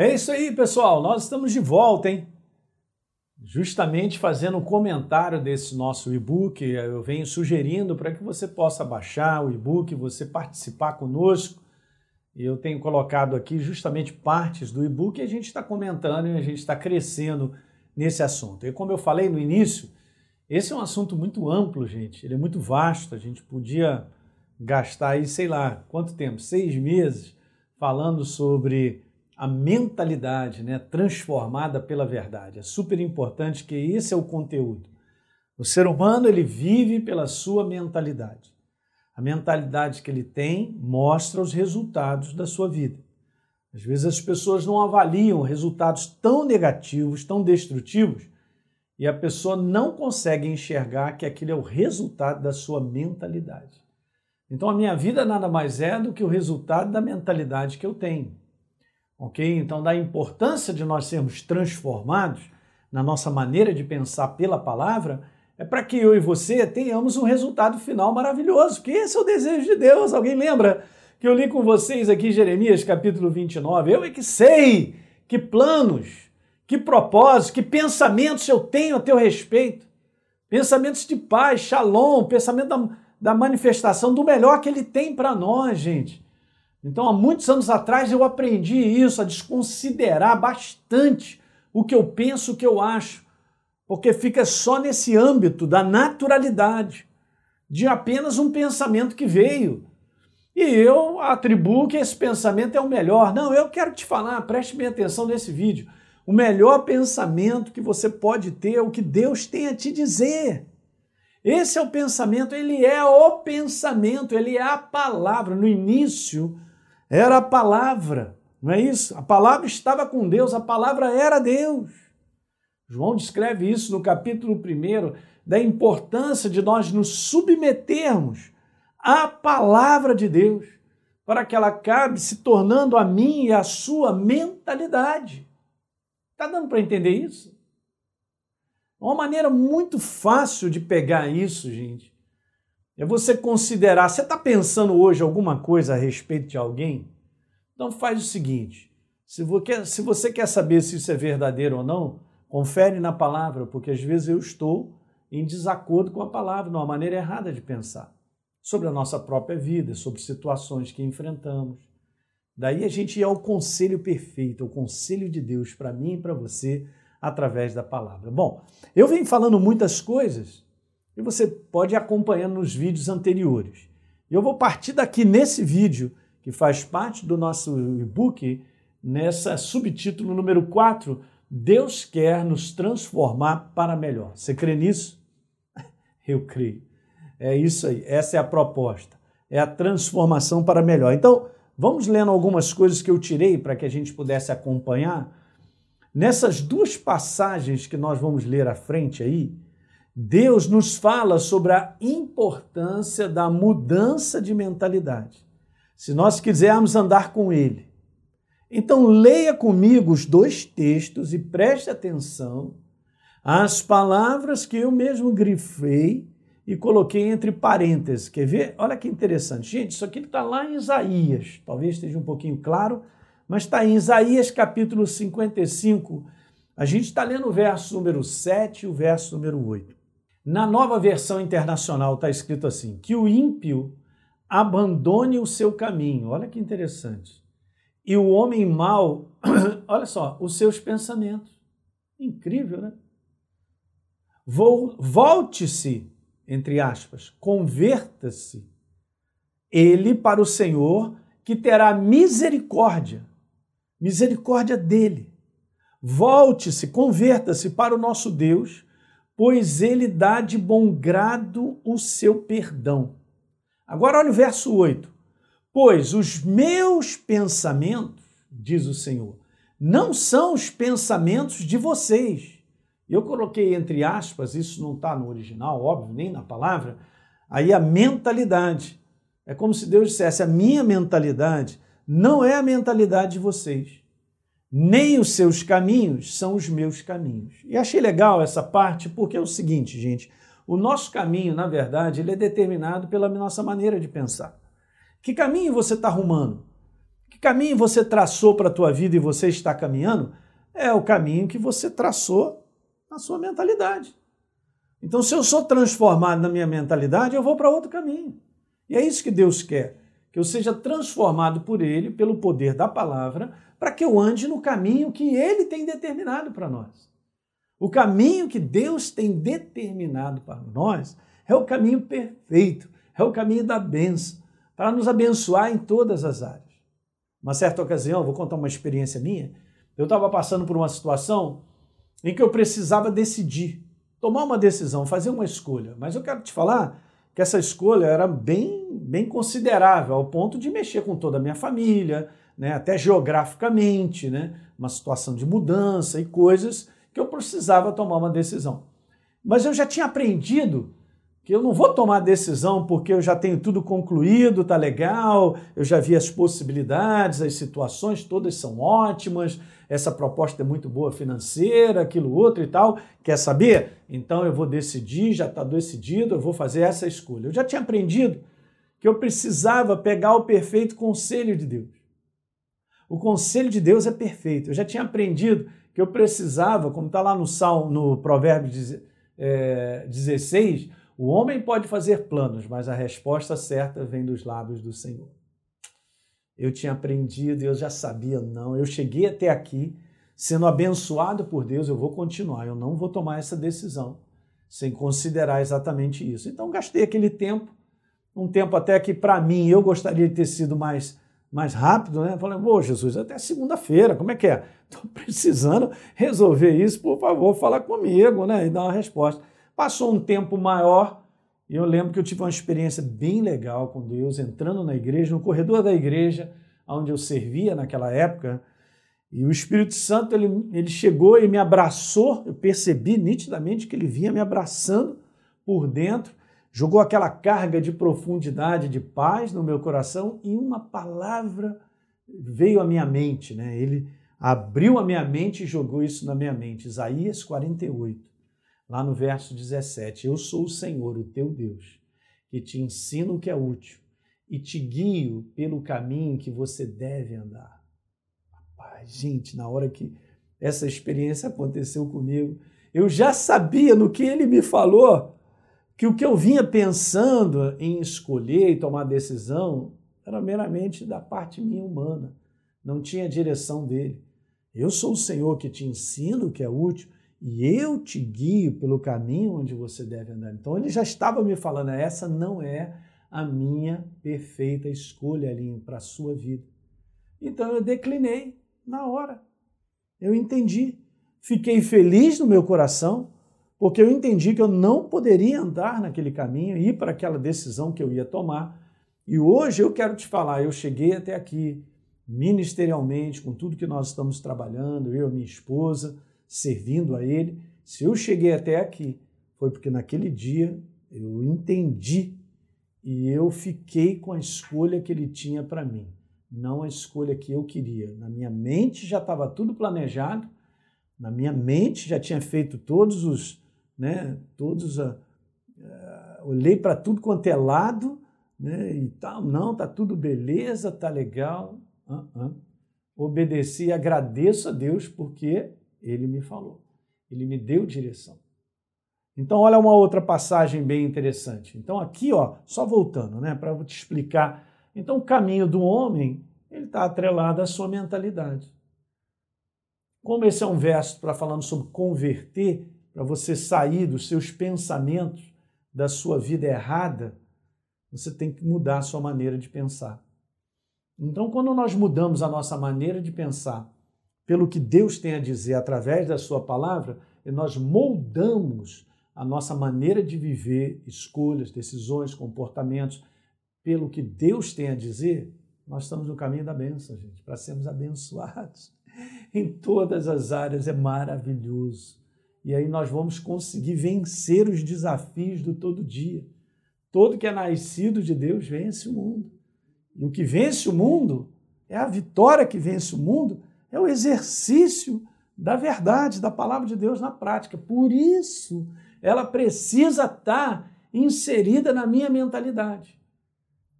É isso aí, pessoal. Nós estamos de volta, hein? Justamente fazendo um comentário desse nosso e-book, eu venho sugerindo para que você possa baixar o e-book, você participar conosco. Eu tenho colocado aqui justamente partes do e-book e a gente está comentando e a gente está crescendo nesse assunto. E como eu falei no início, esse é um assunto muito amplo, gente. Ele é muito vasto. A gente podia gastar aí, sei lá, quanto tempo? Seis meses falando sobre a mentalidade né, transformada pela verdade. É super importante que esse é o conteúdo. O ser humano ele vive pela sua mentalidade. A mentalidade que ele tem mostra os resultados da sua vida. Às vezes as pessoas não avaliam resultados tão negativos, tão destrutivos, e a pessoa não consegue enxergar que aquilo é o resultado da sua mentalidade. Então a minha vida nada mais é do que o resultado da mentalidade que eu tenho ok? Então, da importância de nós sermos transformados na nossa maneira de pensar pela palavra, é para que eu e você tenhamos um resultado final maravilhoso, que esse é o desejo de Deus. Alguém lembra que eu li com vocês aqui Jeremias capítulo 29? Eu é que sei que planos, que propósitos, que pensamentos eu tenho a teu respeito. Pensamentos de paz, shalom, pensamento da, da manifestação do melhor que ele tem para nós, gente. Então, há muitos anos atrás eu aprendi isso, a desconsiderar bastante o que eu penso, o que eu acho, porque fica só nesse âmbito da naturalidade, de apenas um pensamento que veio. E eu atribuo que esse pensamento é o melhor. Não, eu quero te falar, preste bem atenção nesse vídeo. O melhor pensamento que você pode ter é o que Deus tem a te dizer. Esse é o pensamento, ele é o pensamento, ele é a palavra. No início, era a palavra, não é isso? A palavra estava com Deus, a palavra era Deus. João descreve isso no capítulo 1 da importância de nós nos submetermos à palavra de Deus, para que ela acabe se tornando a minha e a sua mentalidade. Está dando para entender isso? Uma maneira muito fácil de pegar isso, gente, é você considerar, você está pensando hoje alguma coisa a respeito de alguém? Então faz o seguinte: se você, quer saber se isso é verdadeiro ou não, confere na palavra, porque às vezes eu estou em desacordo com a palavra, numa maneira errada de pensar sobre a nossa própria vida, sobre situações que enfrentamos. Daí a gente é o conselho perfeito, o conselho de Deus para mim e para você através da palavra. Bom, eu venho falando muitas coisas e você pode ir acompanhando nos vídeos anteriores. E eu vou partir daqui nesse vídeo, que faz parte do nosso e-book, nessa subtítulo número 4, Deus quer nos transformar para melhor. Você crê nisso? Eu creio. É isso aí, essa é a proposta. É a transformação para melhor. Então, vamos lendo algumas coisas que eu tirei para que a gente pudesse acompanhar. Nessas duas passagens que nós vamos ler à frente aí, Deus nos fala sobre a importância da mudança de mentalidade. Se nós quisermos andar com Ele. Então, leia comigo os dois textos e preste atenção às palavras que eu mesmo grifei e coloquei entre parênteses. Quer ver? Olha que interessante. Gente, isso aqui está lá em Isaías. Talvez esteja um pouquinho claro, mas está em Isaías capítulo 55. A gente está lendo o verso número 7 e o verso número 8. Na nova versão internacional está escrito assim: que o ímpio abandone o seu caminho. Olha que interessante. E o homem mau, olha só, os seus pensamentos. Incrível, né? Volte-se, entre aspas, converta-se ele para o Senhor, que terá misericórdia, misericórdia dele. Volte-se, converta-se para o nosso Deus pois ele dá de bom grado o seu perdão. Agora olha o verso 8. Pois os meus pensamentos, diz o Senhor, não são os pensamentos de vocês. Eu coloquei entre aspas, isso não está no original, óbvio, nem na palavra, aí a mentalidade. É como se Deus dissesse: a minha mentalidade não é a mentalidade de vocês nem os seus caminhos são os meus caminhos. E achei legal essa parte porque é o seguinte, gente, o nosso caminho, na verdade, ele é determinado pela nossa maneira de pensar. Que caminho você está arrumando? Que caminho você traçou para a tua vida e você está caminhando? É o caminho que você traçou na sua mentalidade. Então, se eu sou transformado na minha mentalidade, eu vou para outro caminho. E é isso que Deus quer, que eu seja transformado por Ele, pelo poder da palavra, para que eu ande no caminho que Ele tem determinado para nós. O caminho que Deus tem determinado para nós é o caminho perfeito, é o caminho da benção, para nos abençoar em todas as áreas. Uma certa ocasião, vou contar uma experiência minha, eu estava passando por uma situação em que eu precisava decidir, tomar uma decisão, fazer uma escolha. Mas eu quero te falar que essa escolha era bem, bem considerável, ao ponto de mexer com toda a minha família, né, até geograficamente, né, uma situação de mudança e coisas que eu precisava tomar uma decisão. Mas eu já tinha aprendido que eu não vou tomar decisão porque eu já tenho tudo concluído, tá legal, eu já vi as possibilidades, as situações todas são ótimas, essa proposta é muito boa financeira, aquilo outro e tal. Quer saber? Então eu vou decidir, já está decidido, eu vou fazer essa escolha. Eu já tinha aprendido que eu precisava pegar o perfeito conselho de Deus. O conselho de Deus é perfeito. Eu já tinha aprendido que eu precisava, como está lá no Salmo, no Provérbio 16, o homem pode fazer planos, mas a resposta certa vem dos lábios do Senhor. Eu tinha aprendido, eu já sabia, não. Eu cheguei até aqui, sendo abençoado por Deus, eu vou continuar, eu não vou tomar essa decisão sem considerar exatamente isso. Então gastei aquele tempo, um tempo até que para mim eu gostaria de ter sido mais mais rápido, né? Falei, ô Jesus, até segunda-feira, como é que é? Estou precisando resolver isso, por favor, fala comigo, né? E dar uma resposta. Passou um tempo maior e eu lembro que eu tive uma experiência bem legal com Deus, entrando na igreja, no corredor da igreja, onde eu servia naquela época, e o Espírito Santo ele, ele chegou e me abraçou. Eu percebi nitidamente que ele vinha me abraçando por dentro, jogou aquela carga de profundidade, de paz no meu coração e uma palavra veio à minha mente, né? Ele abriu a minha mente e jogou isso na minha mente. Isaías 48 lá no verso 17: Eu sou o Senhor, o teu Deus, que te ensino o que é útil e te guio pelo caminho que você deve andar. Rapaz, gente, na hora que essa experiência aconteceu comigo, eu já sabia no que ele me falou que o que eu vinha pensando em escolher e tomar decisão era meramente da parte minha humana, não tinha direção dele. Eu sou o Senhor que te ensino o que é útil e eu te guio pelo caminho onde você deve andar. Então ele já estava me falando, essa não é a minha perfeita escolha, ali para a sua vida. Então eu declinei na hora. Eu entendi. Fiquei feliz no meu coração, porque eu entendi que eu não poderia andar naquele caminho, ir para aquela decisão que eu ia tomar. E hoje eu quero te falar, eu cheguei até aqui ministerialmente, com tudo que nós estamos trabalhando, eu e minha esposa, servindo a Ele. Se eu cheguei até aqui, foi porque naquele dia eu entendi e eu fiquei com a escolha que Ele tinha para mim, não a escolha que eu queria. Na minha mente já estava tudo planejado, na minha mente já tinha feito todos os, né, todos a, uh, olhei para tudo quanto é lado, né, e tal, não, tá tudo beleza, tá legal. Uh -uh. Obedeci e agradeço a Deus porque ele me falou. Ele me deu direção. Então, olha uma outra passagem bem interessante. Então, aqui, ó, só voltando, né, para te explicar. Então, o caminho do homem, ele está atrelado à sua mentalidade. Como esse é um verso para falando sobre converter, para você sair dos seus pensamentos, da sua vida errada, você tem que mudar a sua maneira de pensar. Então, quando nós mudamos a nossa maneira de pensar pelo que Deus tem a dizer através da Sua palavra, nós moldamos a nossa maneira de viver, escolhas, decisões, comportamentos, pelo que Deus tem a dizer, nós estamos no caminho da bênção, gente, para sermos abençoados. Em todas as áreas é maravilhoso. E aí nós vamos conseguir vencer os desafios do todo dia. Todo que é nascido de Deus vence o mundo. E o que vence o mundo é a vitória que vence o mundo, é o exercício da verdade, da palavra de Deus na prática. Por isso, ela precisa estar inserida na minha mentalidade.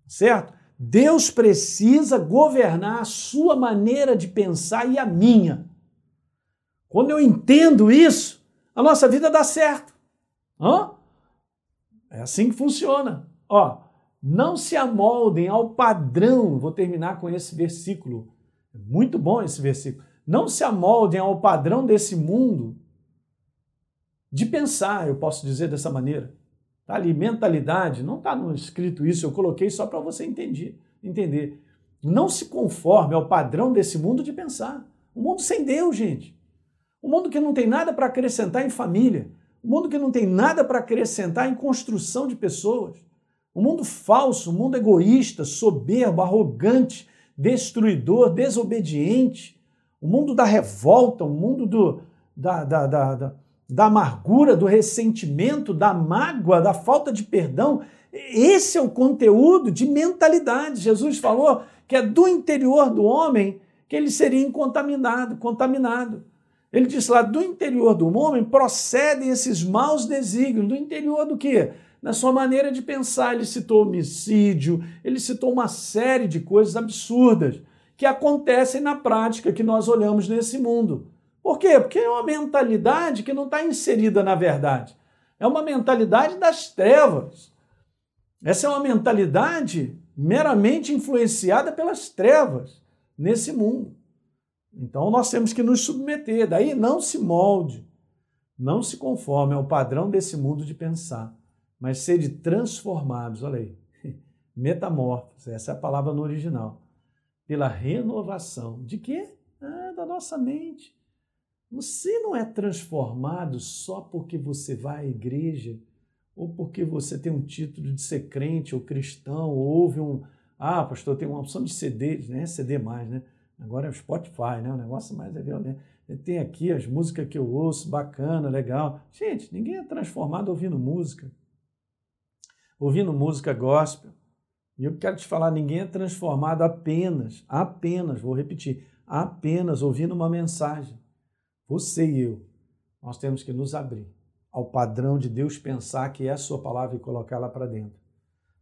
Certo? Deus precisa governar a sua maneira de pensar e a minha. Quando eu entendo isso, a nossa vida dá certo. Hã? É assim que funciona. Ó, não se amoldem ao padrão. Vou terminar com esse versículo. É muito bom esse versículo. Não se amoldem ao padrão desse mundo de pensar, eu posso dizer dessa maneira. Tá ali, mentalidade, não está escrito isso, eu coloquei só para você entender, entender. Não se conforme ao padrão desse mundo de pensar. O mundo sem Deus, gente. O mundo que não tem nada para acrescentar em família. O mundo que não tem nada para acrescentar em construção de pessoas. O mundo falso, o mundo egoísta, soberbo, arrogante, destruidor, desobediente. O mundo da revolta, o mundo do, da, da, da, da da amargura, do ressentimento, da mágoa, da falta de perdão. Esse é o conteúdo de mentalidade. Jesus falou que é do interior do homem que ele seria incontaminado, contaminado. Ele disse lá, do interior do homem procedem esses maus desígnios. Do interior do quê? Na sua maneira de pensar. Ele citou homicídio, ele citou uma série de coisas absurdas que acontecem na prática que nós olhamos nesse mundo. Por quê? Porque é uma mentalidade que não está inserida na verdade. É uma mentalidade das trevas. Essa é uma mentalidade meramente influenciada pelas trevas nesse mundo. Então nós temos que nos submeter. Daí não se molde, não se conforme ao padrão desse mundo de pensar, mas sede transformados. Olha aí, metamorfose, essa é a palavra no original. Pela renovação. De quê? Ah, da nossa mente. Você não é transformado só porque você vai à igreja ou porque você tem um título de ser crente ou cristão, ou houve um. Ah, pastor, tem uma opção de CD, né? CD mais, né? Agora é o Spotify, né? O negócio mais é violento. Tem aqui as músicas que eu ouço, bacana, legal. Gente, ninguém é transformado ouvindo música. Ouvindo música gospel. E eu quero te falar, ninguém é transformado apenas, apenas, vou repetir, apenas ouvindo uma mensagem. Você e eu, nós temos que nos abrir ao padrão de Deus pensar que é a sua palavra e colocá-la para dentro.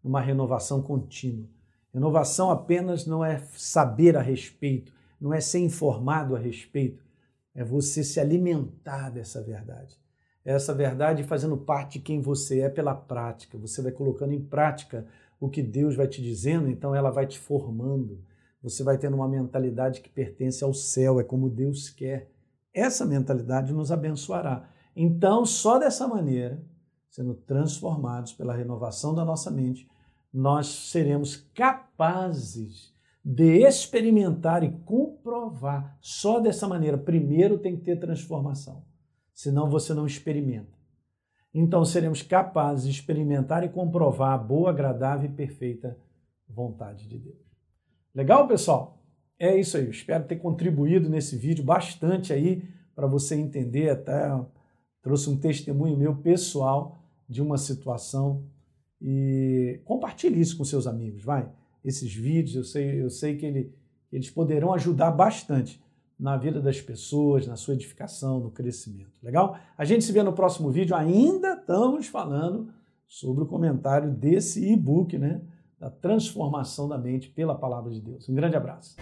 Uma renovação contínua. Renovação apenas não é saber a respeito, não é ser informado a respeito, é você se alimentar dessa verdade. Essa verdade fazendo parte de quem você é pela prática. Você vai colocando em prática o que Deus vai te dizendo, então ela vai te formando. Você vai tendo uma mentalidade que pertence ao céu, é como Deus quer. Essa mentalidade nos abençoará. Então, só dessa maneira, sendo transformados pela renovação da nossa mente, nós seremos capazes de experimentar e comprovar. Só dessa maneira. Primeiro tem que ter transformação, senão você não experimenta. Então seremos capazes de experimentar e comprovar a boa, agradável e perfeita vontade de Deus. Legal, pessoal? É isso aí, eu espero ter contribuído nesse vídeo bastante aí para você entender, até trouxe um testemunho meu pessoal de uma situação e compartilhe isso com seus amigos, vai. Esses vídeos, eu sei, eu sei que ele, eles poderão ajudar bastante na vida das pessoas, na sua edificação, no crescimento. Legal? A gente se vê no próximo vídeo. Ainda estamos falando sobre o comentário desse e-book, né? Da transformação da mente pela palavra de Deus. Um grande abraço.